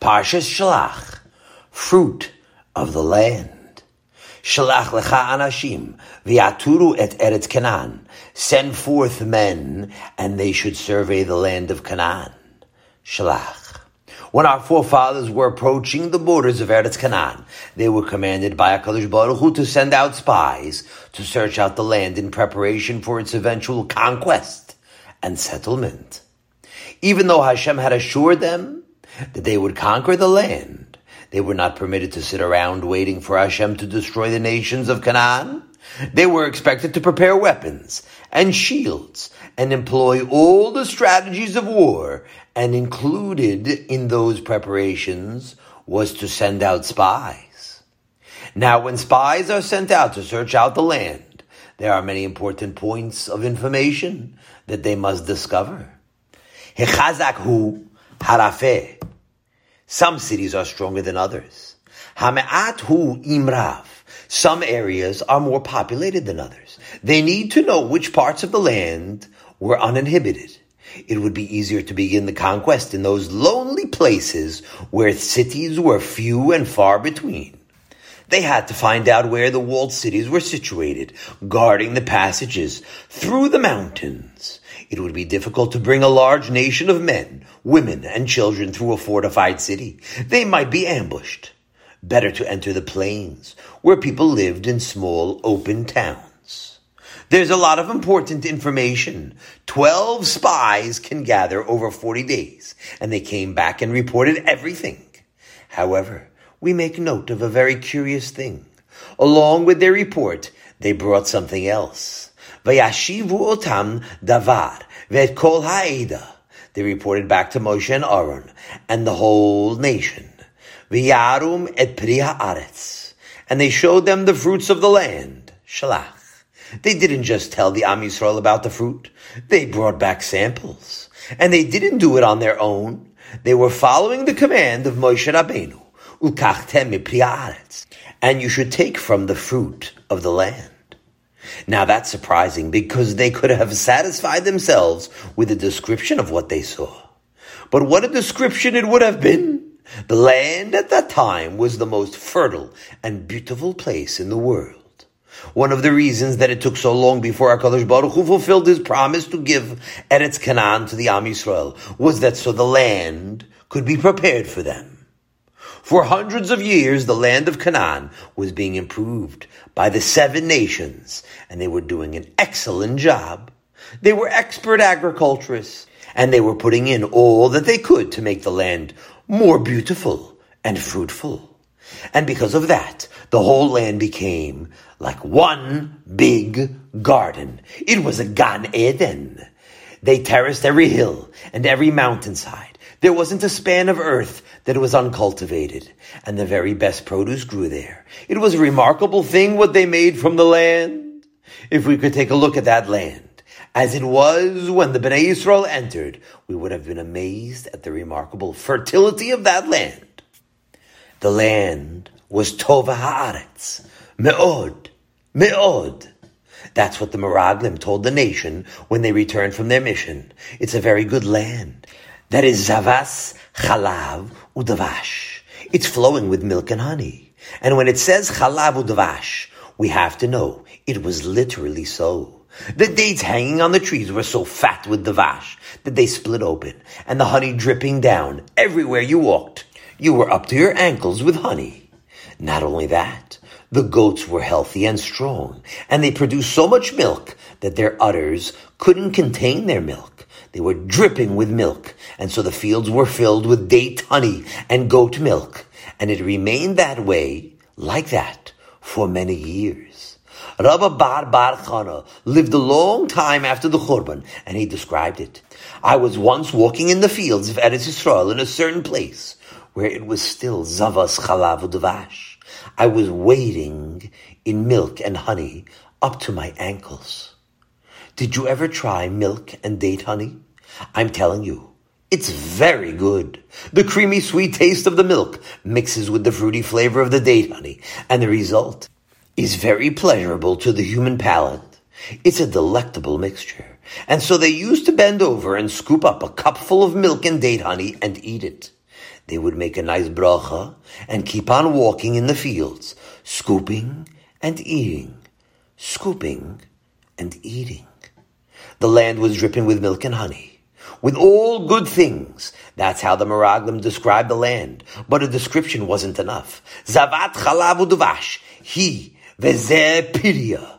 Parshas Shalach, fruit of the land. Shalach lecha anashim, viaturu et eretz Canaan. Send forth men, and they should survey the land of Canaan. Shalach. When our forefathers were approaching the borders of Eretz Canaan, they were commanded by HaKadosh Baruch Hu to send out spies to search out the land in preparation for its eventual conquest and settlement. Even though Hashem had assured them that they would conquer the land. They were not permitted to sit around waiting for Hashem to destroy the nations of Canaan. They were expected to prepare weapons and shields and employ all the strategies of war. And included in those preparations was to send out spies. Now, when spies are sent out to search out the land, there are many important points of information that they must discover. Hechazak hu harafeh. Some cities are stronger than others. Hame'at hu imrav. Some areas are more populated than others. They need to know which parts of the land were uninhibited. It would be easier to begin the conquest in those lonely places where cities were few and far between. They had to find out where the walled cities were situated, guarding the passages through the mountains. It would be difficult to bring a large nation of men, women, and children through a fortified city. They might be ambushed. Better to enter the plains, where people lived in small, open towns. There's a lot of important information. Twelve spies can gather over 40 days, and they came back and reported everything. However, we make note of a very curious thing. Along with their report, they brought something else. Vayashivu otam davar vet kol ha'eda. They reported back to Moshe and Aaron and the whole nation. V'yarum et pri ha'aretz. And they showed them the fruits of the land. Shalach. They didn't just tell the Am Yisrael about the fruit. They brought back samples. And they didn't do it on their own. They were following the command of Moshe Rabbeinu and you should take from the fruit of the land. Now that's surprising because they could have satisfied themselves with a description of what they saw. But what a description it would have been! The land at that time was the most fertile and beautiful place in the world. One of the reasons that it took so long before HaKadosh Baruch Hu fulfilled his promise to give Eretz Canaan to the Am Yisrael was that so the land could be prepared for them. For hundreds of years, the land of Canaan was being improved by the seven nations, and they were doing an excellent job. They were expert agriculturists, and they were putting in all that they could to make the land more beautiful and fruitful. And because of that, the whole land became like one big garden. It was a Gan Eden. They terraced every hill and every mountainside. There wasn't a span of earth that was uncultivated, and the very best produce grew there. It was a remarkable thing what they made from the land. If we could take a look at that land, as it was when the Bnei Yisrael entered, we would have been amazed at the remarkable fertility of that land. The land was Tova Haaretz, Me'od, Me'od. That's what the Meraglim told the nation when they returned from their mission. It's a very good land. That is Zavas, Chalav, Udavash. It's flowing with milk and honey. And when it says Chalav Udavash, we have to know it was literally so. The dates hanging on the trees were so fat with the vash that they split open, and the honey dripping down everywhere you walked. You were up to your ankles with honey. Not only that, the goats were healthy and strong, and they produced so much milk that their udders couldn't contain their milk. They were dripping with milk, and so the fields were filled with date honey and goat milk, and it remained that way, like that, for many years. Rabba Bar Bar Chana lived a long time after the Churban, and he described it. I was once walking in the fields of Eretz Yisrael in a certain place where it was still Zavas Chalav Udavash. I was wading in milk and honey up to my ankles. Did you ever try milk and date honey? I'm telling you, it's very good. The creamy sweet taste of the milk mixes with the fruity flavor of the date honey, and the result is very pleasurable to the human palate. It's a delectable mixture. And so they used to bend over and scoop up a cupful of milk and date honey and eat it. they would make a nice bracha and keep on walking in the fields, scooping and eating, scooping and eating. The land was dripping with milk and honey, with all good things. That's how the Meraglim described the land. But a description wasn't enough. Zavat chalav uduvash, he vezeh piria.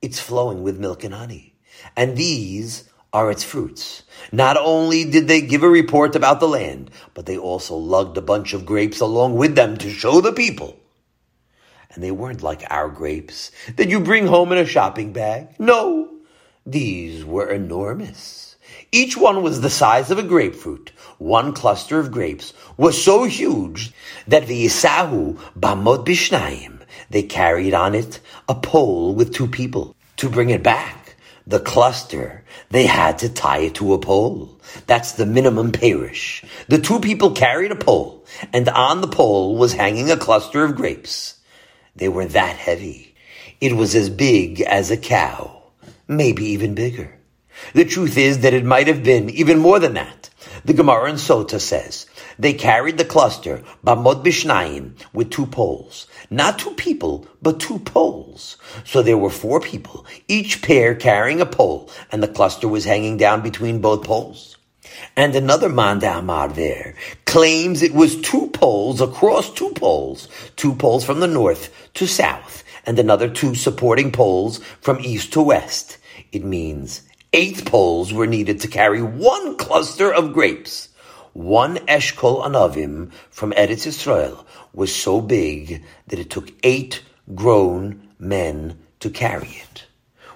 It's flowing with milk and honey. And these are its fruits. Not only did they give a report about the land, but they also lugged a bunch of grapes along with them to show the people. And they weren't like our grapes that you bring home in a shopping bag. No, these were enormous. Each one was the size of a grapefruit. One cluster of grapes was so huge that the Yisahu Bamot Bishnayim, they carried on it a pole with two people to bring it back the cluster, they had to tie it to a pole. That's the minimum parish. The two people carried a pole, and on the pole was hanging a cluster of grapes. They were that heavy. It was as big as a cow, maybe even bigger. The truth is that it might have been even more than that. The Gemara in Sota says, they carried the cluster, Bamod Bishnayim, with two poles. Not two people, but two poles. So there were four people, each pair carrying a pole, and the cluster was hanging down between both poles. And another Manda Amar there claims it was two poles across two poles, two poles from the north to south, and another two supporting poles from east to west. It means eight poles were needed to carry one cluster of grapes. One Eshkol Anavim from Eretz Yisrael was so big that it took eight grown men to carry it.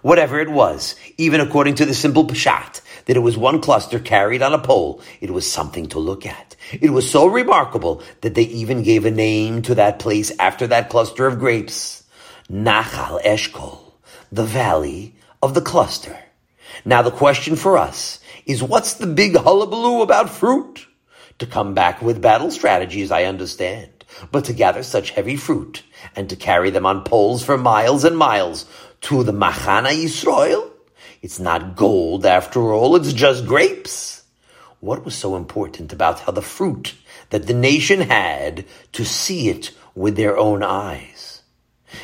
Whatever it was, even according to the simple Peshat, that it was one cluster carried on a pole, it was something to look at. It was so remarkable that they even gave a name to that place after that cluster of grapes. Nachal Eshkol, the valley of the cluster. Now the question for us is what's the big hullabaloo about fruit? To come back with battle strategies, I understand. But to gather such heavy fruit and to carry them on poles for miles and miles to the Machana Yisrael? It's not gold after all, it's just grapes. What was so important about how the fruit that the nation had to see it with their own eyes?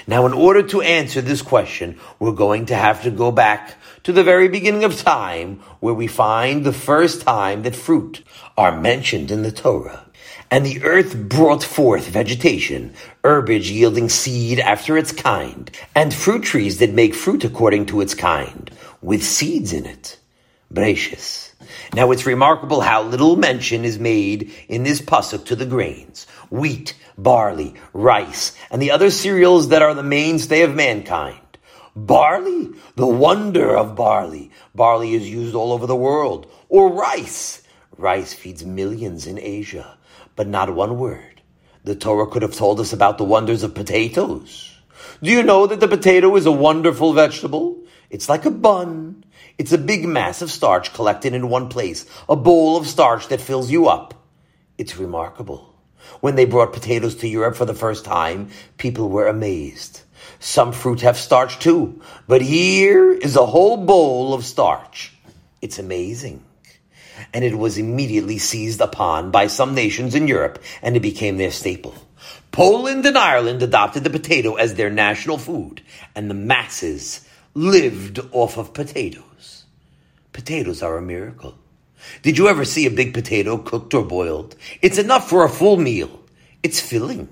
Now, in order to answer this question, we're going to have to go back to the very beginning of time, where we find the first time that fruit are mentioned in the Torah. And the earth brought forth vegetation, herbage yielding seed after its kind, and fruit trees that make fruit according to its kind, with seeds in it. Bereishis. Now it's remarkable how little mention is made in this pasuk to the grains, wheat, barley, rice, and the other cereals that are the mainstay of mankind. Barley, the wonder of barley. Barley is used all over the world. Or rice. Rice feeds millions in Asia. But not one word. The Torah could have told us about the wonders of potatoes. Do you know that the potato is a wonderful vegetable? It's like a bun. It's a big mass of starch collected in one place, a bowl of starch that fills you up. It's remarkable. When they brought potatoes to Europe for the first time, people were amazed. Some fruit have starch too, but here is a whole bowl of starch. It's amazing. And it was immediately seized upon by some nations in Europe, and it became their staple. Poland and Ireland adopted the potato as their national food, and the masses lived off of potatoes. Potatoes are a miracle. Did you ever see a big potato cooked or boiled? It's enough for a full meal. It's filling.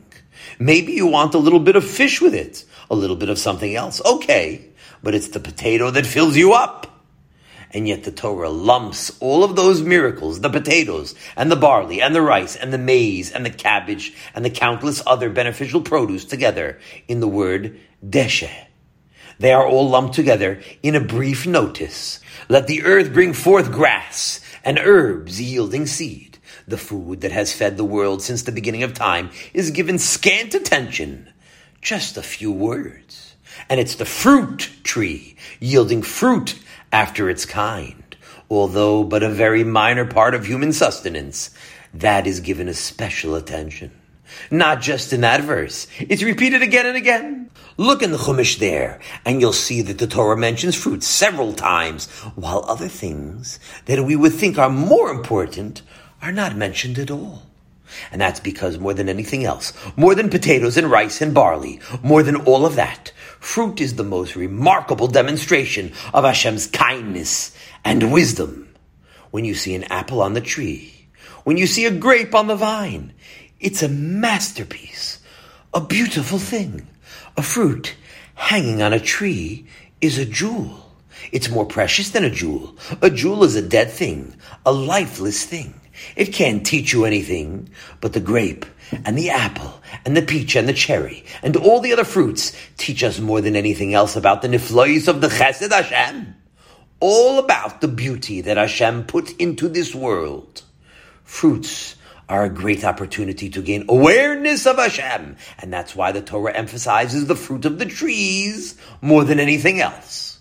Maybe you want a little bit of fish with it, a little bit of something else. Okay, but it's the potato that fills you up. And yet the Torah lumps all of those miracles, the potatoes and the barley and the rice and the maize and the cabbage and the countless other beneficial produce together in the word deshe. They are all lumped together in a brief notice. Let the earth bring forth grass and herbs yielding seed. The food that has fed the world since the beginning of time is given scant attention just a few words. And it's the fruit tree yielding fruit after its kind, although but a very minor part of human sustenance, that is given a special attention. Not just in that verse. It's repeated again and again. Look in the Chumash there, and you'll see that the Torah mentions fruit several times, while other things that we would think are more important are not mentioned at all. And that's because more than anything else, more than potatoes and rice and barley, more than all of that, fruit is the most remarkable demonstration of Hashem's kindness and wisdom. When you see an apple on the tree, when you see a grape on the vine, it's a masterpiece, a beautiful thing. A fruit hanging on a tree is a jewel. It's more precious than a jewel. A jewel is a dead thing, a lifeless thing. It can't teach you anything, but the grape and the apple and the peach and the cherry and all the other fruits teach us more than anything else about the niflois of the chesed Hashem. All about the beauty that Hashem put into this world. Fruits are a great opportunity to gain awareness of Hashem, and that's why the Torah emphasizes the fruit of the trees more than anything else.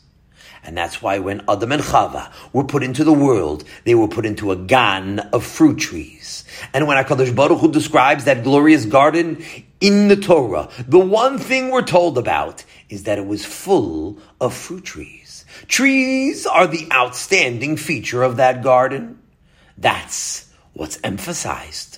And that's why when Adam and Chava were put into the world, they were put into a gan of fruit trees. And when HaKadosh Baruch Hu describes that glorious garden in the Torah, the one thing we're told about is that it was full of fruit trees. Trees are the outstanding feature of that garden. That's what's emphasized.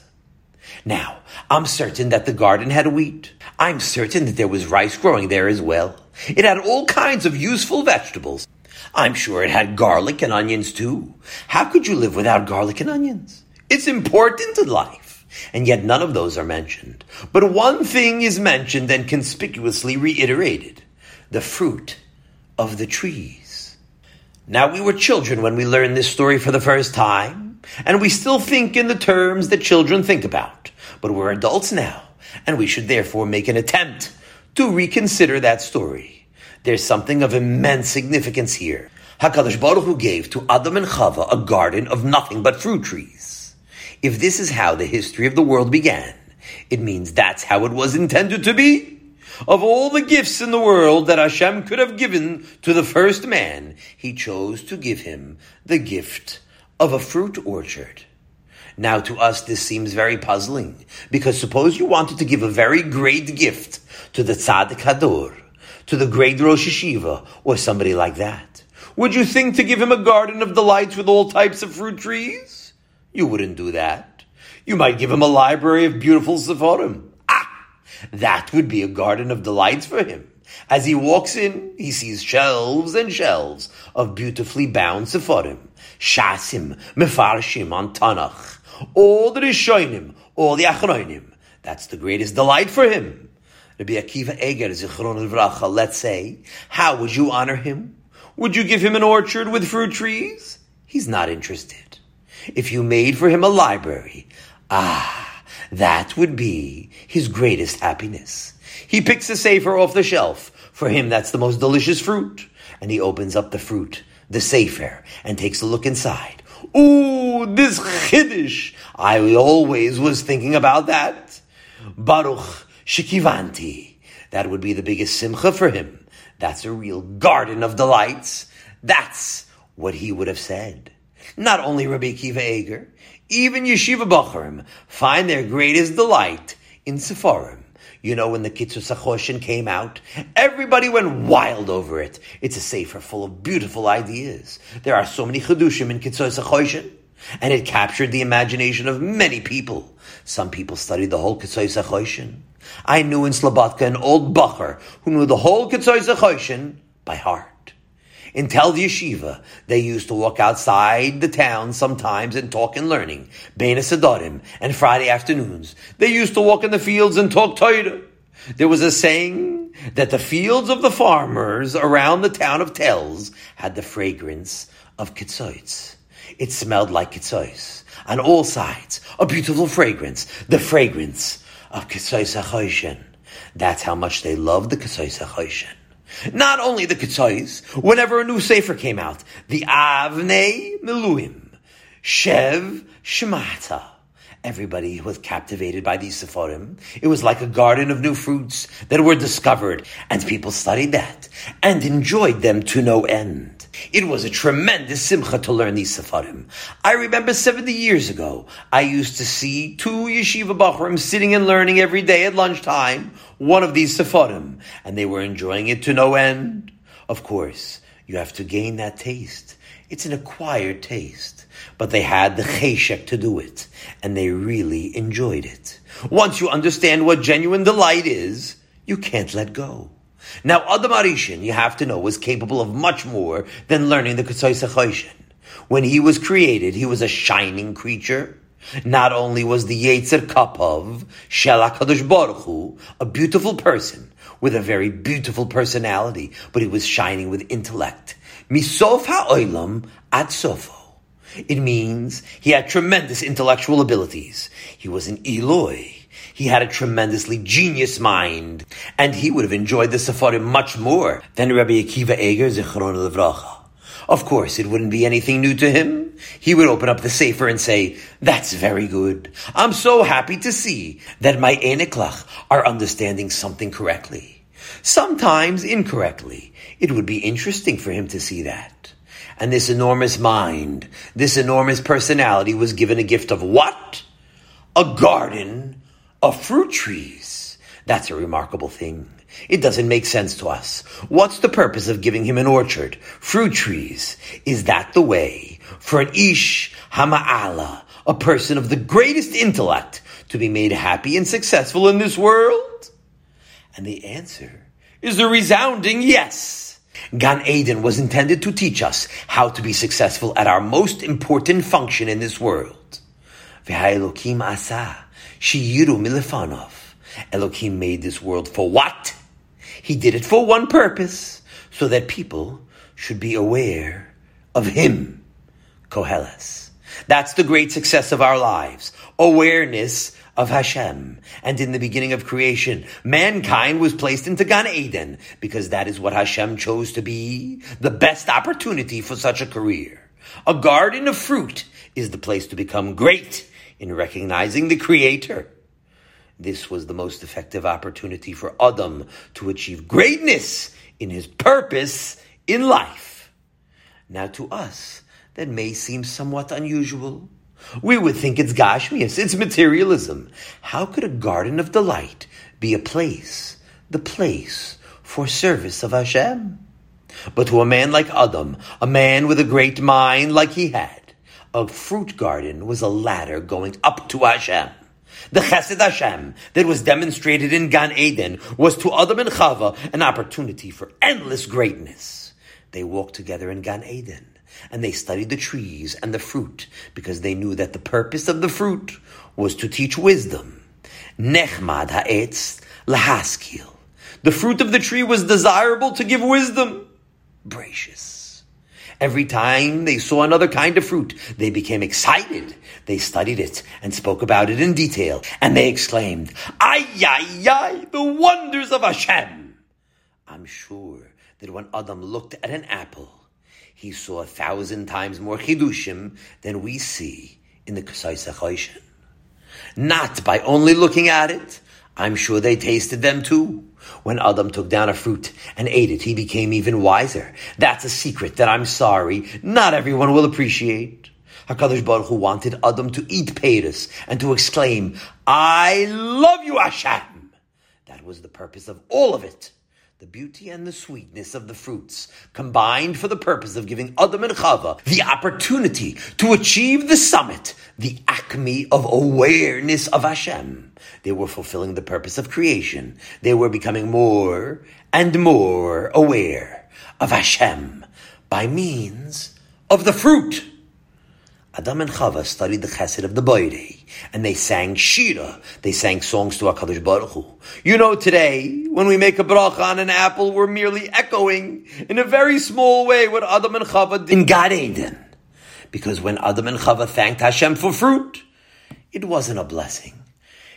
Now, I'm certain that the garden had wheat. I'm certain that there was rice growing there as well. It had all kinds of useful vegetables. I'm sure it had garlic and onions too. How could you live without garlic and onions? It's important in life. And yet none of those are mentioned. But one thing is mentioned and conspicuously reiterated. The fruit of the trees. Now we were children when we learned this story for the first time, and we still think in the terms that children think about. But we're adults now, and we should therefore make an attempt to reconsider that story. There's something of immense significance here. HaKadosh Baruch Hu gave to Adam and Chava a garden of nothing but fruit trees. If this is how the history of the world began, it means that's how it was intended to be. Of all the gifts in the world that Hashem could have given to the first man, he chose to give him the gift of a fruit orchard. Now to us this seems very puzzling, because suppose you wanted to give a very great gift to the Tzaddik Hador, to the great Rosh Yeshiva or somebody like that? Would you think to give him a garden of delights with all types of fruit trees? You wouldn't do that. You might give him a library of beautiful Sephorim. Ah, that would be a garden of delights for him. As he walks in, he sees shelves and shelves of beautifully bound Sephorim, Shasim, Mefarshim on Tanakh, all the Rishonim, all the Achronim. That's the greatest delight for him. Rabbi Akiva Eger, Zichron Vracha, let's say, how would you honor him? Would you give him an orchard with fruit trees? He's not interested. If you made for him a library, ah, that would be his greatest happiness. He picks a sefer off the shelf. For him, that's the most delicious fruit. And he opens up the fruit, the sefer, and takes a look inside. Ooh, this chiddush! I always was thinking about that. Baruch Shikivanti. That would be the biggest simcha for him. That's a real garden of delights. That's what he would have said. Not only Rabbi Kiva Eger, even Yeshiva Bacharim find their greatest delight in Sepharim. You know, when the Ketzos HaChoshen came out, everybody went wild over it. It's a sefer full of beautiful ideas. There are so many Chedushim in Ketzos HaChoshen, and it captured the imagination of many people. Some people studied the whole Ketzos HaChoshen. I knew in Slobodka an old bacher who knew the whole Ketzos HaChoshen by heart. In Telz Yeshiva, they used to walk outside the town sometimes and talk and learning. Bena Sedorim, and Friday afternoons, they used to walk in the fields and talk Torah. There was a saying that the fields of the farmers around the town of Telz had the fragrance of Ketzois. It smelled like Ketzois on all sides, a beautiful fragrance, the fragrance of Ketzois HaChoshen. That's how much they loved the Ketzois HaChoshen. Not only the Ketzois, whenever a new Sefer came out, the Avnei Meluim, Shev Shemata. Everybody was captivated by these Sephorim. It was like a garden of new fruits that were discovered, and people studied that and enjoyed them to no end. It was a tremendous simcha to learn these Sepharim. I remember 70 years ago, I used to see two yeshiva bachurim sitting and learning every day at lunchtime, one of these Sepharim, and they were enjoying it to no end. Of course, you have to gain that taste. It's an acquired taste, but they had the cheshek to do it, and they really enjoyed it. Once you understand what genuine delight is, you can't let go. Now, Adam Arishin, you have to know, was capable of much more than learning the Ketzos HaChoshen. When he was created, he was a shining creature. Not only was the Yetzer Kapov, Shel HaKadosh Baruch Hu, a beautiful person with a very beautiful personality, but he was shining with intellect. Misof ha'olam at sofo. It means he had tremendous intellectual abilities. He was an Eloi. He had a tremendously genius mind, and he would have enjoyed the Sefarim much more than Rabbi Akiva Eger Zichron Levracha. Of course, it wouldn't be anything new to him. He would open up the Sefer and say, That's very good. I'm so happy to see that my Eneklach are understanding something correctly. Sometimes incorrectly. It would be interesting for him to see that. And this enormous mind, this enormous personality was given a gift of what? A garden of fruit trees. That's a remarkable thing. It doesn't make sense to us. What's the purpose of giving him an orchard? Fruit trees. Is that the way for an Ish Hama'ala, a person of the greatest intellect, to be made happy and successful in this world? And the answer is a resounding yes. Gan Eden was intended to teach us how to be successful at our most important function in this world. V'ha'elokim asa shiyiru milefanov. Elohim made this world for what? He did it for one purpose, so that people should be aware of Him. Koheles. That's the great success of our lives. Awareness of Hashem. And in the beginning of creation, mankind was placed into Gan Eden because that is what Hashem chose to be the best opportunity for such a career. A garden of fruit is the place to become great in recognizing the Creator. This was the most effective opportunity for Adam to achieve greatness in his purpose in life. Now, to us, that may seem somewhat unusual. We would think it's Gashmias, it's materialism. How could a garden of delight be a place, the place for service of Hashem? But to a man like Adam, a man with a great mind like he had, a fruit garden was a ladder going up to Hashem. The Chesed Hashem that was demonstrated in Gan Eden was to Adam and Chava an opportunity for endless greatness. They walked together in Gan Eden and they studied the trees and the fruit because they knew that the purpose of the fruit was to teach wisdom. Nechmad ha'etz lahaskil. The fruit of the tree was desirable to give wisdom. Bereishis. Every time they saw another kind of fruit, they became excited. They studied it and spoke about it in detail, and they exclaimed, Ay, ay, ay, the wonders of Hashem! I'm sure that when Adam looked at an apple, he saw a thousand times more chidushim than we see in the Ketzos HaChoshen. Not by only looking at it, I'm sure they tasted them too. When Adam took down a fruit and ate it, he became even wiser. That's a secret that I'm sorry, not everyone will appreciate. HaKadosh Baruch Hu wanted Adam to eat peiros and to exclaim, I love you, Hashem! That was the purpose of all of it the beauty and the sweetness of the fruits combined for the purpose of giving Adam and Chava the opportunity to achieve the summit, the acme of awareness of Hashem. They were fulfilling the purpose of creation. They were becoming more and more aware of Hashem by means of the fruit. Adam and Chava studied the chesed of the Boire, and they sang Shira. They sang songs to HaKadosh Baruch Hu. You know, today, when we make a bracha on an apple, we're merely echoing in a very small way what Adam and Chava did in Gan Eden. Because when Adam and Chava thanked Hashem for fruit, it wasn't a blessing.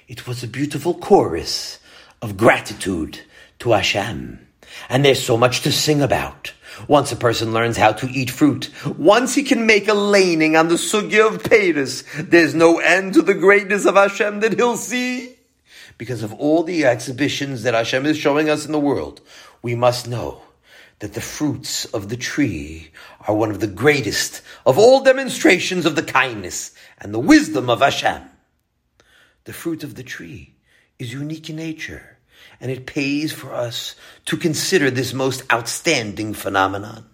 It was a beautiful chorus of gratitude to Hashem. And there's so much to sing about. Once a person learns how to eat fruit, once he can make a laning on the sugya of peiros, there's no end to the greatness of Hashem that he'll see. Because of all the exhibitions that Hashem is showing us in the world, we must know that the fruits of the tree are one of the greatest of all demonstrations of the kindness and the wisdom of Hashem. The fruit of the tree is unique in nature and it pays for us to consider this most outstanding phenomenon.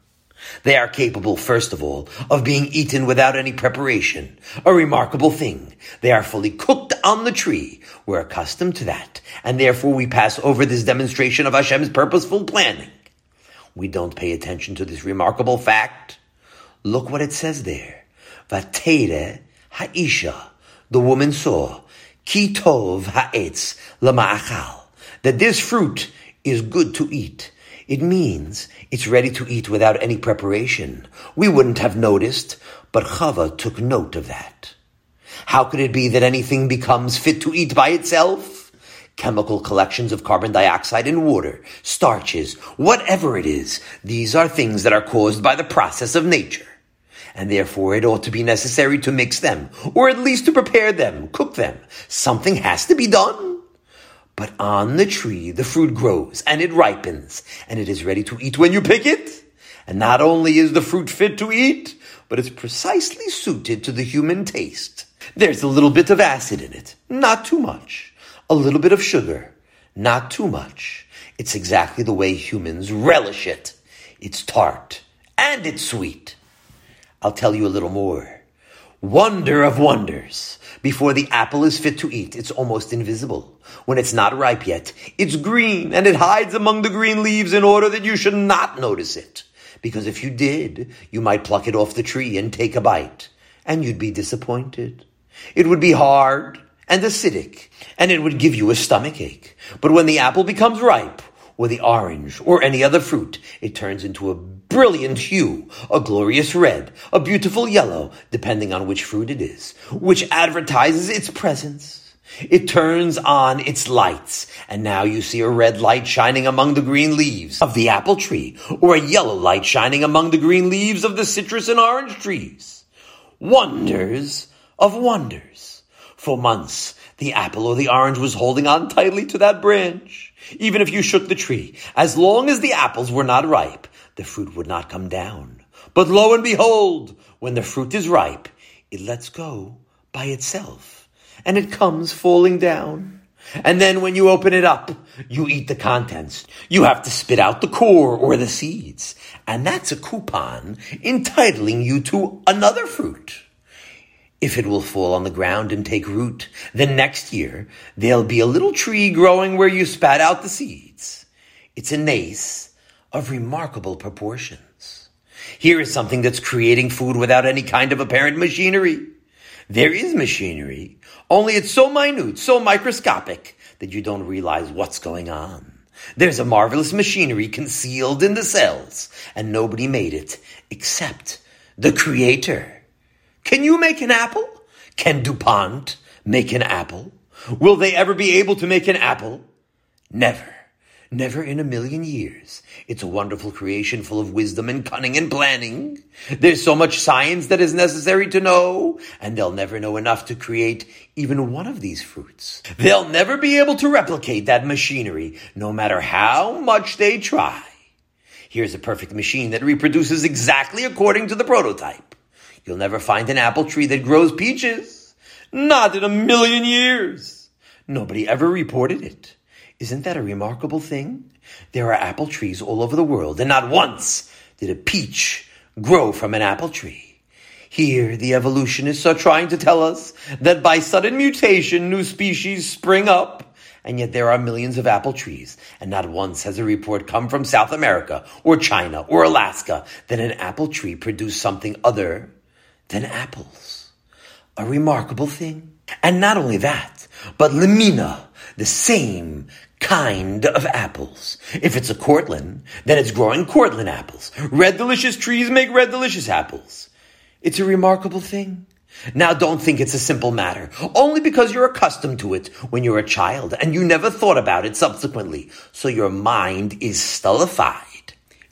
They are capable, first of all, of being eaten without any preparation. A remarkable thing. They are fully cooked on the tree. We're accustomed to that, and therefore we pass over this demonstration of Hashem's purposeful planning. We don't pay attention to this remarkable fact. Look what it says there. Vatere ha'isha. The woman saw. kitov ha'etz lama'achal. That this fruit is good to eat. It means it's ready to eat without any preparation. We wouldn't have noticed, but Chava took note of that. How could it be that anything becomes fit to eat by itself? Chemical collections of carbon dioxide in water, starches, whatever it is, these are things that are caused by the process of nature. And therefore it ought to be necessary to mix them, or at least to prepare them, cook them. Something has to be done. But on the tree, the fruit grows and it ripens and it is ready to eat when you pick it. And not only is the fruit fit to eat, but it's precisely suited to the human taste. There's a little bit of acid in it, not too much. A little bit of sugar, not too much. It's exactly the way humans relish it. It's tart and it's sweet. I'll tell you a little more. Wonder of wonders. Before the apple is fit to eat, it's almost invisible. When it's not ripe yet, it's green and it hides among the green leaves in order that you should not notice it. Because if you did, you might pluck it off the tree and take a bite, and you'd be disappointed. It would be hard and acidic, and it would give you a stomach ache. But when the apple becomes ripe, or the orange, or any other fruit, it turns into a brilliant hue, a glorious red, a beautiful yellow, depending on which fruit it is, which advertises its presence. It turns on its lights, and now you see a red light shining among the green leaves of the apple tree, or a yellow light shining among the green leaves of the citrus and orange trees. Wonders of wonders. For months, the apple or the orange was holding on tightly to that branch even if you shook the tree. As long as the apples were not ripe, the fruit would not come down. But lo and behold, when the fruit is ripe, it lets go by itself, and it comes falling down. And then when you open it up, you eat the contents. You have to spit out the core or the seeds. And that's a coupon entitling you to another fruit. If it will fall on the ground and take root, then next year there'll be a little tree growing where you spat out the seeds. It's a nace of remarkable proportions. Here is something that's creating food without any kind of apparent machinery. There is machinery, only it's so minute, so microscopic that you don't realize what's going on. There's a marvelous machinery concealed in the cells, and nobody made it except the Creator. Can you make an apple? Can DuPont make an apple? Will they ever be able to make an apple? Never. Never in a million years. It's a wonderful creation full of wisdom and cunning and planning. There's so much science that is necessary to know, and they'll never know enough to create even one of these fruits. They'll never be able to replicate that machinery, no matter how much they try. Here's a perfect machine that reproduces exactly according to the prototype. You'll never find an apple tree that grows peaches. Not in a million years. Nobody ever reported it. Isn't that a remarkable thing? There are apple trees all over the world, and not once did a peach grow from an apple tree. Here, the evolutionists are trying to tell us that by sudden mutation, new species spring up, and yet there are millions of apple trees, and not once has a report come from South America, or China, or Alaska that an apple tree produced something other than apples. A remarkable thing. And not only that, but lemina, the same kind of apples. If it's a Cortland, then it's growing Cortland apples. Red delicious trees make red delicious apples. It's a remarkable thing. Now don't think it's a simple matter, only because you're accustomed to it when you're a child and you never thought about it subsequently, so your mind is stultified.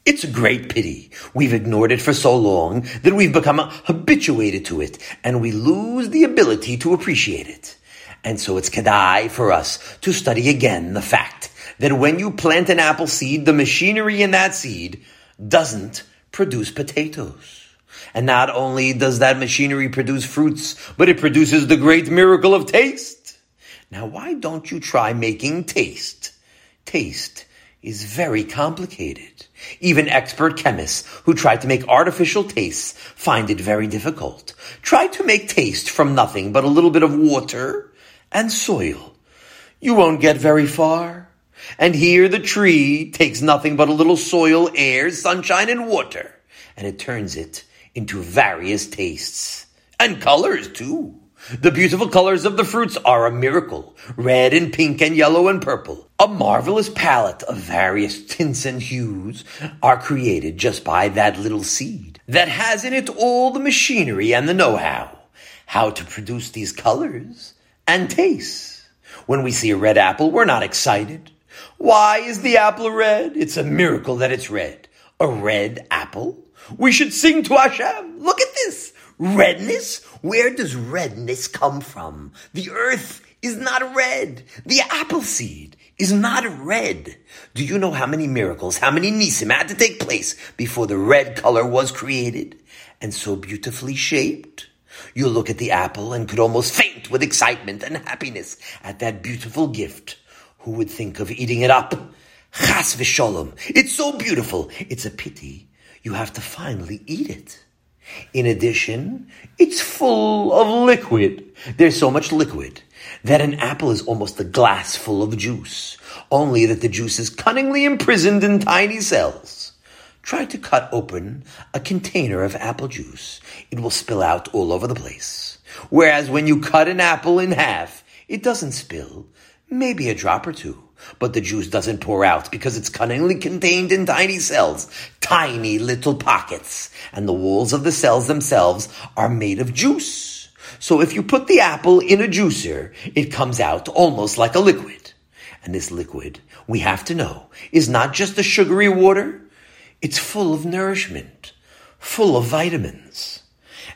It's a great pity. We've ignored it for so long that we've become habituated to it and we lose the ability to appreciate it. And so it's kedai for us to study again the fact that when you plant an apple seed, the machinery in that seed doesn't produce potatoes. And not only does that machinery produce fruits, but it produces the great miracle of taste. Now, why don't you try making taste? Taste is very complicated. Even expert chemists who try to make artificial tastes find it very difficult. Try to make taste from nothing but a little bit of water and soil. You won't get very far. And here the tree takes nothing but a little soil, air, sunshine, and water, and it turns it into various tastes. And colors too. The beautiful colors of the fruits are a miracle. Red and pink and yellow and purple. A marvelous palette of various tints and hues are created just by that little seed that has in it all the machinery and the know-how. How to produce these colors and tastes. When we see a red apple, we're not excited. Why is the apple red? It's a miracle that it's red. A red apple? We should sing to Hashem. Look at this. Redness? Where does redness come from? The earth is not red. The apple seed is not red. Do you know how many miracles, how many nisim had to take place before the red color was created and so beautifully shaped? You look at the apple and could almost faint with excitement and happiness at that beautiful gift. Who would think of eating it up? Chas v'sholom. It's so beautiful. It's a pity you have to finally eat it. In addition, it's full of liquid. There's so much liquid that an apple is almost a glass full of juice, only that the juice is cunningly imprisoned in tiny cells. Try to cut open a container of apple juice. It will spill out all over the place. Whereas when you cut an apple in half, it doesn't spill, maybe a drop or two. But the juice doesn't pour out because it's cunningly contained in tiny cells, tiny little pockets, and the walls of the cells themselves are made of juice. So if you put the apple in a juicer, it comes out almost like a liquid. And this liquid, we have to know, is not just a sugary water, it's full of nourishment, full of vitamins.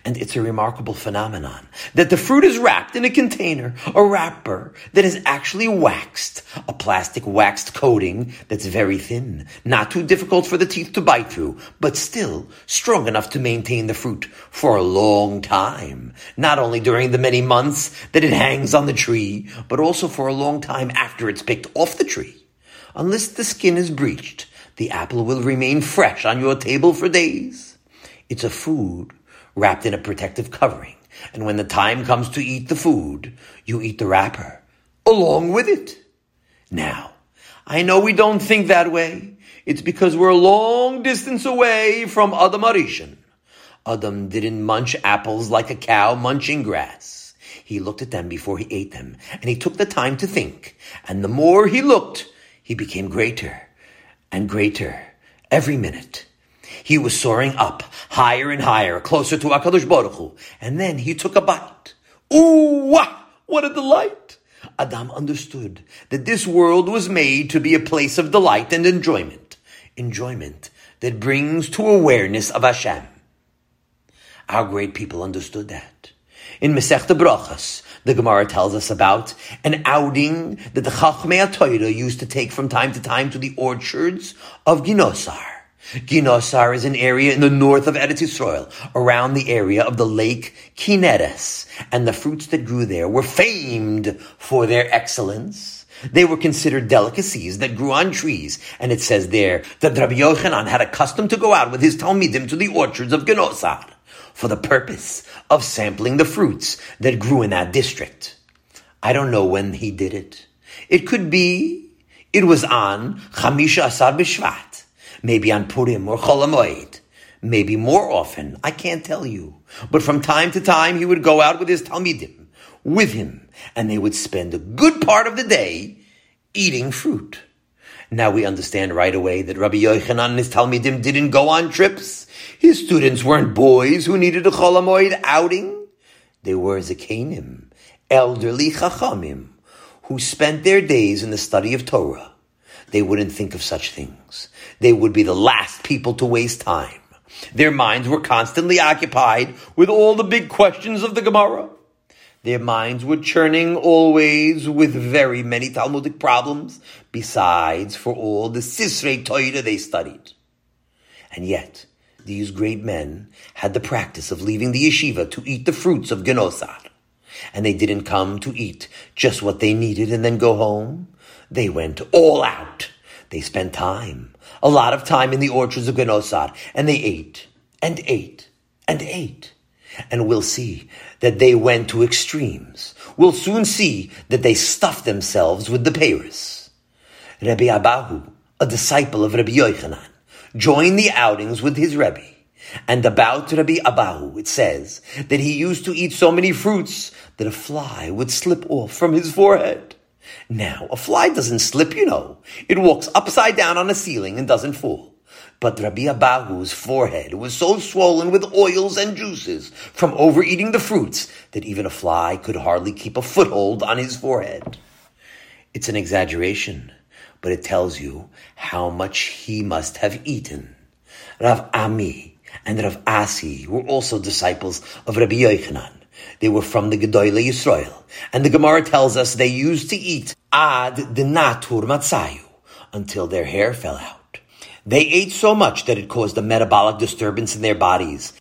And it's a remarkable phenomenon that the fruit is wrapped in a container, a wrapper that is actually waxed, a plastic waxed coating that's very thin, not too difficult for the teeth to bite through, but still strong enough to maintain the fruit for a long time. Not only during the many months that it hangs on the tree, but also for a long time after it's picked off the tree. Unless the skin is breached, the apple will remain fresh on your table for days. It's a food wrapped in a protective covering. And when the time comes to eat the food, you eat the wrapper along with it. Now, I know we don't think that way. It's because we're a long distance away from Adam Arishan. Adam didn't munch apples like a cow munching grass. He looked at them before he ate them, and he took the time to think. And the more he looked, he became greater and greater every minute. He was soaring up, higher and higher, closer to HaKadosh Baruch Hu. And then he took a bite. Ooh, what a delight! Adam understood that this world was made to be a place of delight and enjoyment. Enjoyment that brings to awareness of Hashem. Our great people understood that. In Masechta Brachas, the Gemara tells us about an outing that the Chachmei Torah used to take from time to time to the orchards of Ginosar. Ginosar is an area in the north of Eretz Yisrael, around the area of the lake Kineres, and the fruits that grew there were famed for their excellence. They were considered delicacies that grew on trees, and it says there that Rabbi Yochanan had a custom to go out with his Talmidim to the orchards of Ginosar for the purpose of sampling the fruits that grew in that district. I don't know when he did it. It could be it was on Chamisha Asar B'Shvat, maybe on Purim or Cholamoid, maybe more often. I can't tell you. But from time to time, he would go out with his Talmidim, with him, and they would spend a good part of the day eating fruit. Now we understand right away that Rabbi Yochanan and his Talmidim didn't go on trips. His students weren't boys who needed a Cholamoid outing. They were Zakanim, elderly Chachamim, who spent their days in the study of Torah. They wouldn't think of such things. They would be the last people to waste time. Their minds were constantly occupied with all the big questions of the Gemara. Their minds were churning always with very many Talmudic problems, besides for all the Sisrei Torah they studied. And yet, these great men had the practice of leaving the yeshiva to eat the fruits of Genosar. And they didn't come to eat just what they needed and then go home. They went all out. They spent time, a lot of time in the orchards of Genosar, and they ate and ate and ate. And we'll see that they went to extremes. We'll soon see that they stuffed themselves with the peiros. Rabbi Abahu, a disciple of Rabbi Yochanan, joined the outings with his Rebbe. And about Rabbi Abahu, it says that he used to eat so many fruits that a fly would slip off from his forehead. Now, a fly doesn't slip, you know. It walks upside down on a ceiling and doesn't fall. But Rabbi Abahu's forehead was so swollen with oils and juices from overeating the fruits that even a fly could hardly keep a foothold on his forehead. It's an exaggeration, but it tells you how much he must have eaten. Rav Ami and Rav Asi were also disciples of Rabbi Yochanan. They were from the Gedolei Yisrael. And the Gemara tells us they used to eat ad denatur matzayu until their hair fell out. They ate so much that it caused a metabolic disturbance in their bodies.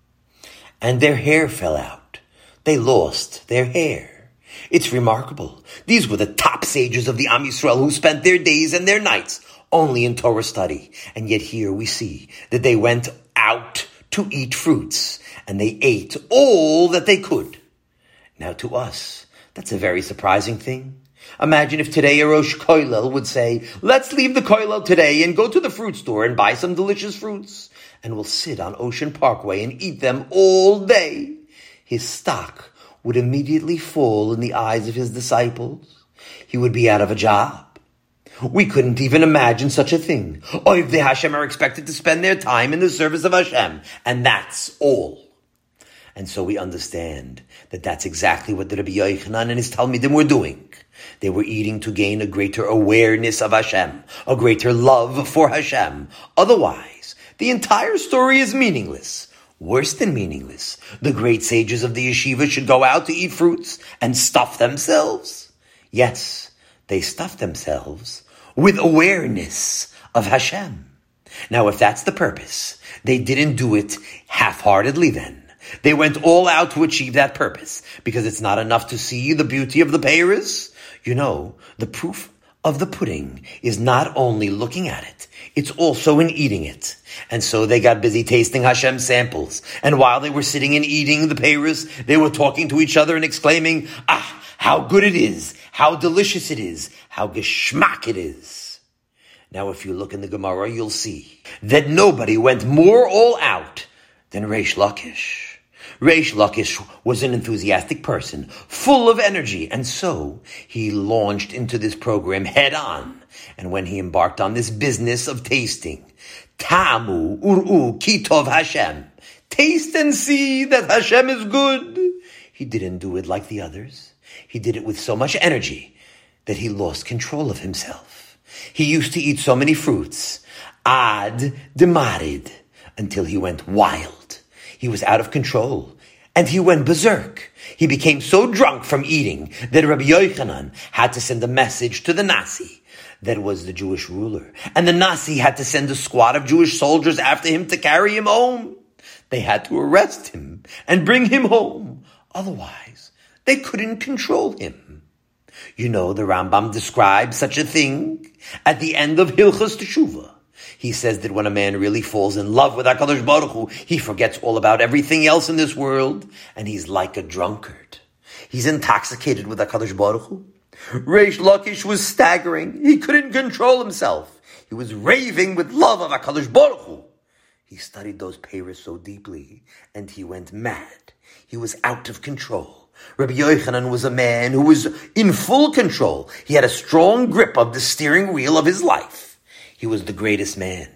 And their hair fell out. They lost their hair. It's remarkable. These were the top sages of the Am Yisrael who spent their days and their nights only in Torah study. And yet here we see that they went out to eat fruits and they ate all that they could. Now to us, that's a very surprising thing. Imagine if today a Rosh Koilel would say, let's leave the Koilel today and go to the fruit store and buy some delicious fruits, and we'll sit on Ocean Parkway and eat them all day. His stock would immediately fall in the eyes of his disciples. He would be out of a job. We couldn't even imagine such a thing. Ovdei Hashem are expected to spend their time in the service of Hashem, and that's all. And so we understand that that's exactly what the Rabbi Yochanan and his Talmidim were doing. They were eating to gain a greater awareness of Hashem, a greater love for Hashem. Otherwise, the entire story is meaningless. Worse than meaningless. The great sages of the yeshiva should go out to eat fruits and stuff themselves. Yes, they stuff themselves with awareness of Hashem. Now, if that's the purpose, they didn't do it half-heartedly then. They went all out to achieve that purpose because it's not enough to see the beauty of the peiros. You know, the proof of the pudding is not only looking at it, it's also in eating it. And so they got busy tasting Hashem samples. And while they were sitting and eating the peiros, they were talking to each other and exclaiming, ah, how good it is, how delicious it is, how geschmack it is. Now, if you look in the Gemara, you'll see that nobody went more all out than Reish Lakish. Reish Lakish was an enthusiastic person, full of energy, and so he launched into this program head on. And when he embarked on this business of tasting, Ta'amu u'ru ki tov Hashem, taste and see that Hashem is good. He didn't do it like the others. He did it with so much energy that he lost control of himself. He used to eat so many fruits, ad demarid, until he went wild. He was out of control. And he went berserk. He became so drunk from eating that Rabbi Yochanan had to send a message to the Nasi that was the Jewish ruler. And the Nasi had to send a squad of Jewish soldiers after him to carry him home. They had to arrest him and bring him home. Otherwise, they couldn't control him. You know, the Rambam describes such a thing at the end of Hilchas Teshuvah. He says that when a man really falls in love with HaKadosh Baruch Hu, he forgets all about everything else in this world, and he's like a drunkard. He's intoxicated with HaKadosh Baruch Hu. Reish Lakish was staggering. He couldn't control himself. He was raving with love of HaKadosh Baruch Hu. He studied those peiros so deeply, and he went mad. He was out of control. Rabbi Yochanan was a man who was in full control. He had a strong grip of the steering wheel of his life. He was the greatest man.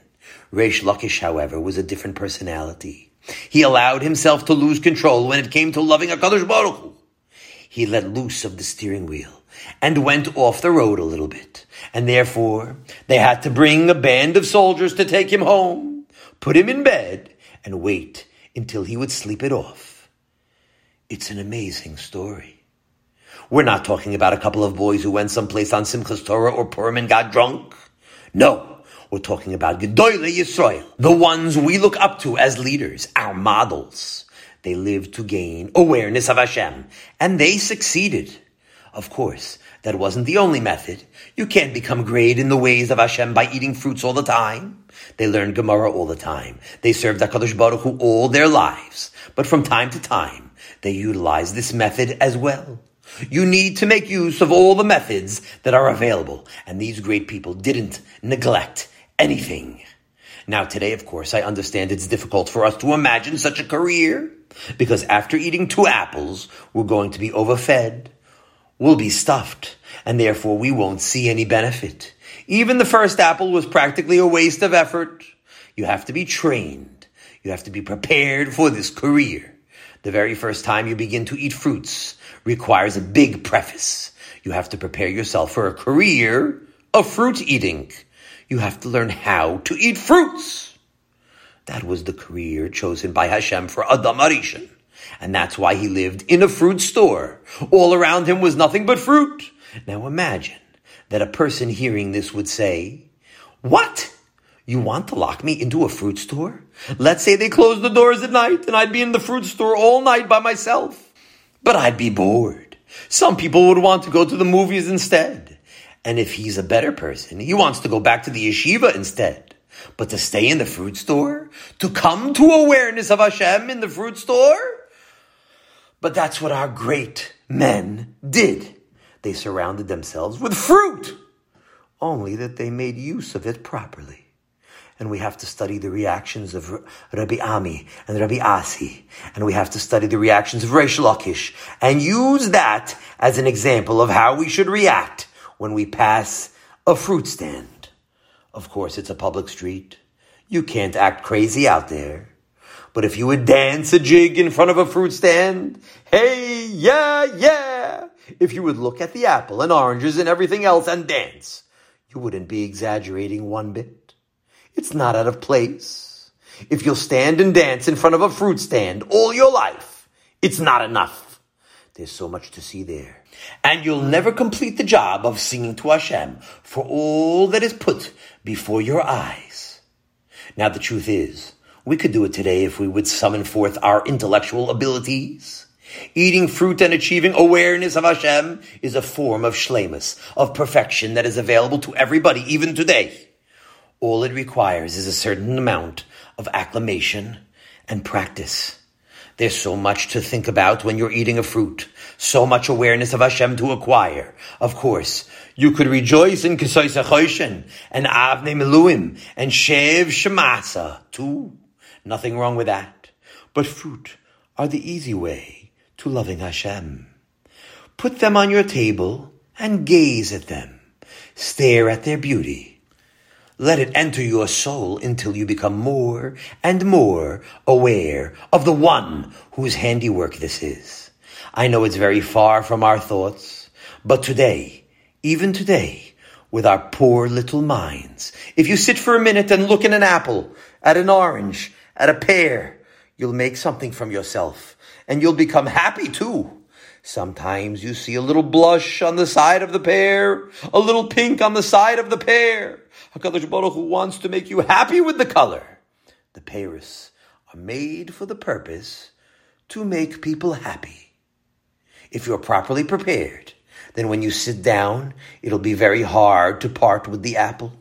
Reish Lakish, however, was a different personality. He allowed himself to lose control when it came to loving HaKadosh Baruch. He let loose of the steering wheel and went off the road a little bit. And therefore, they had to bring a band of soldiers to take him home, put him in bed, and wait until he would sleep it off. It's an amazing story. We're not talking about a couple of boys who went someplace on Simchas Torah or Purim and got drunk. No. We're talking about Gedoyle Yisrael, the ones we look up to as leaders, our models. They lived to gain awareness of Hashem, and they succeeded. Of course, that wasn't the only method. You can't become great in the ways of Hashem by eating fruits all the time. They learned Gemara all the time. They served HaKadosh Baruch Hu all their lives. But from time to time, they utilize this method as well. You need to make use of all the methods that are available. And these great people didn't neglect anything. Now today, of course, I understand it's difficult for us to imagine such a career because after eating two apples, we're going to be overfed. We'll be stuffed and therefore we won't see any benefit. Even the first apple was practically a waste of effort. You have to be trained. You have to be prepared for this career. The very first time you begin to eat fruits requires a big preface. You have to prepare yourself for a career of fruit eating. You have to learn how to eat fruits. That was the career chosen by Hashem for Adam HaRishon. And that's why he lived in a fruit store. All around him was nothing but fruit. Now imagine that a person hearing this would say, What? You want to lock me into a fruit store? Let's say they closed the doors at night and I'd be in the fruit store all night by myself. But I'd be bored. Some people would want to go to the movies instead. And if he's a better person, he wants to go back to the yeshiva instead. But to stay in the fruit store? To come to awareness of Hashem in the fruit store? But that's what our great men did. They surrounded themselves with fruit, only that they made use of it properly. And we have to study the reactions of Rabbi Ami and Rabbi Asi, and we have to study the reactions of Reish Lakish, and use that as an example of how we should react when we pass a fruit stand. Of course, it's a public street. You can't act crazy out there. But if you would dance a jig in front of a fruit stand, hey, yeah, yeah. If you would look at the apple and oranges and everything else and dance, you wouldn't be exaggerating one bit. It's not out of place. If you'll stand and dance in front of a fruit stand all your life, it's not enough. There's so much to see there. And you'll never complete the job of singing to Hashem for all that is put before your eyes. Now the truth is, we could do it today if we would summon forth our intellectual abilities. Eating fruit and achieving awareness of Hashem is a form of shlemus, of perfection that is available to everybody, even today. All it requires is a certain amount of acclamation and practice. There's so much to think about when you're eating a fruit, so much awareness of Hashem to acquire. Of course, you could rejoice in Ketzos HaChoshen and Avnei Miluim and Shev Shmaatsa too. Nothing wrong with that. But fruit are the easy way to loving Hashem. Put them on your table and gaze at them. Stare at their beauty. Let it enter your soul until you become more and more aware of the one whose handiwork this is. I know it's very far from our thoughts, but today, even today, with our poor little minds, if you sit for a minute and look at an apple, at an orange, at a pear, you'll make something from yourself and you'll become happy too. Sometimes you see a little blush on the side of the pear, a little pink on the side of the pear. HaKadosh Baruch Hu wants to make you happy with the color. The pears are made for the purpose to make people happy. If you're properly prepared, then when you sit down, it'll be very hard to part with the apple.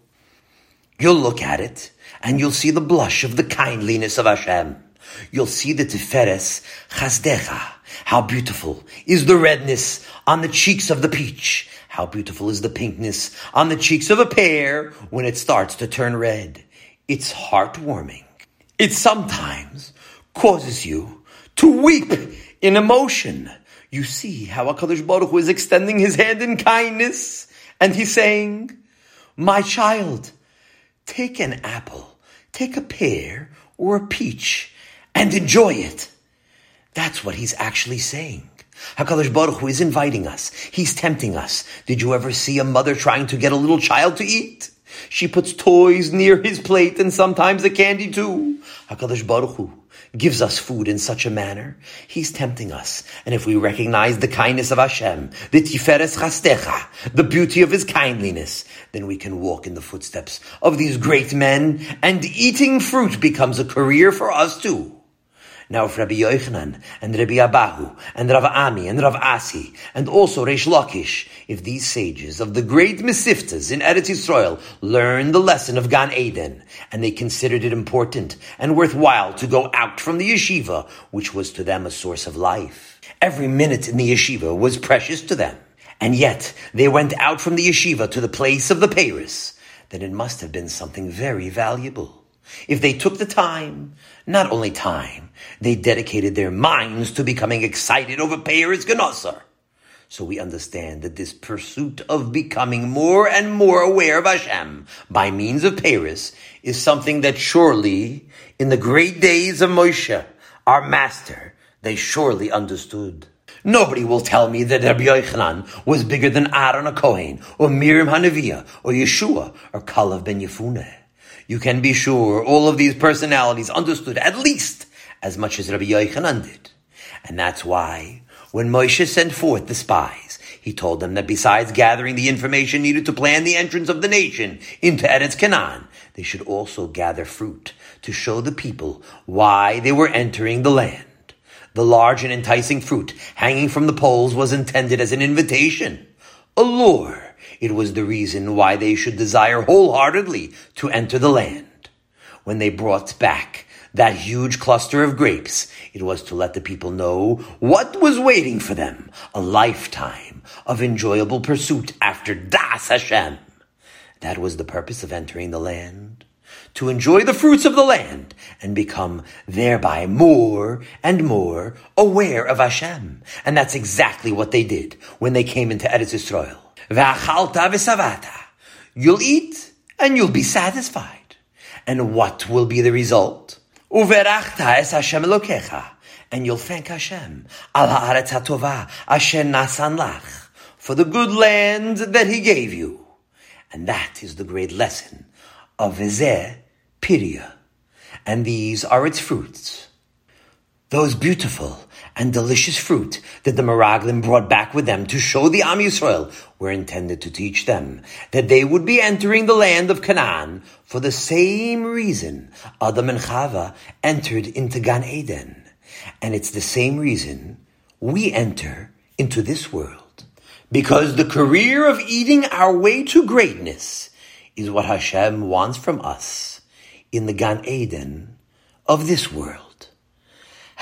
You'll look at it and you'll see the blush of the kindliness of Hashem. You'll see the tiferes chasdecha. How beautiful is the redness on the cheeks of the peach. How beautiful is the pinkness on the cheeks of a pear when it starts to turn red. It's heartwarming. It sometimes causes you to weep in emotion. You see how HaKadosh Baruch Hu is extending his hand in kindness and he's saying, my child, take an apple, take a pear or a peach and enjoy it. That's what he's actually saying. HaKadosh Baruch Hu is inviting us. He's tempting us. Did you ever see a mother trying to get a little child to eat? She puts toys near his plate and sometimes a candy too. HaKadosh Baruch Hu gives us food in such a manner. He's tempting us. And if we recognize the kindness of Hashem, the tiferes chasdecha, the beauty of his kindliness, then we can walk in the footsteps of these great men and eating fruit becomes a career for us too. Now if Rabbi Yochanan and Rabbi Abahu and Rav Ami and Rav Asi and also Reish Lakish, if these sages of the great Mesiftas in Eretz Yisrael learned the lesson of Gan Eden and they considered it important and worthwhile to go out from the yeshiva, which was to them a source of life. Every minute in the yeshiva was precious to them. And yet they went out from the yeshiva to the place of the peiros, then it must have been something very valuable. If they took the time, not only time, they dedicated their minds to becoming excited over Peiros Genosar. So we understand that this pursuit of becoming more and more aware of Hashem by means of peiros is something that surely, in the great days of Moshe, our master, they surely understood. Nobody will tell me that Rabbi Yochanan was bigger than Aaron HaKohen, or Miriam Hanaviyah, or Yehoshua, or Kalev ben Yefuneh you can be sure all of these personalities understood at least as much as Rabbi Yochanan did. And that's why when Moshe sent forth the spies, he told them that besides gathering the information needed to plan the entrance of the nation into Eretz Canaan, they should also gather fruit to show the people why they were entering the land. The large and enticing fruit hanging from the poles was intended as an invitation, a lure it was the reason why they should desire wholeheartedly to enter the land. When they brought back that huge cluster of grapes, it was to let the people know what was waiting for them, a lifetime of enjoyable pursuit after Das Hashem. That was the purpose of entering the land. To enjoy the fruits of the land and become thereby more and more aware of Hashem. And that's exactly what they did when they came into Eretz Yisrael. You'll eat and you'll be satisfied. And what will be the result? And you'll thank Hashem. Al ha'aretz lach. For the good land that He gave you. And that is the great lesson of Vizeh Piria. And these are its fruits. Those beautiful and delicious fruit that the Meraglim brought back with them to show the Am Yisrael were intended to teach them that they would be entering the land of Canaan for the same reason Adam and Chava entered into Gan Eden. And it's the same reason we enter into this world. Because the career of eating our way to greatness is what Hashem wants from us in the Gan Eden of this world.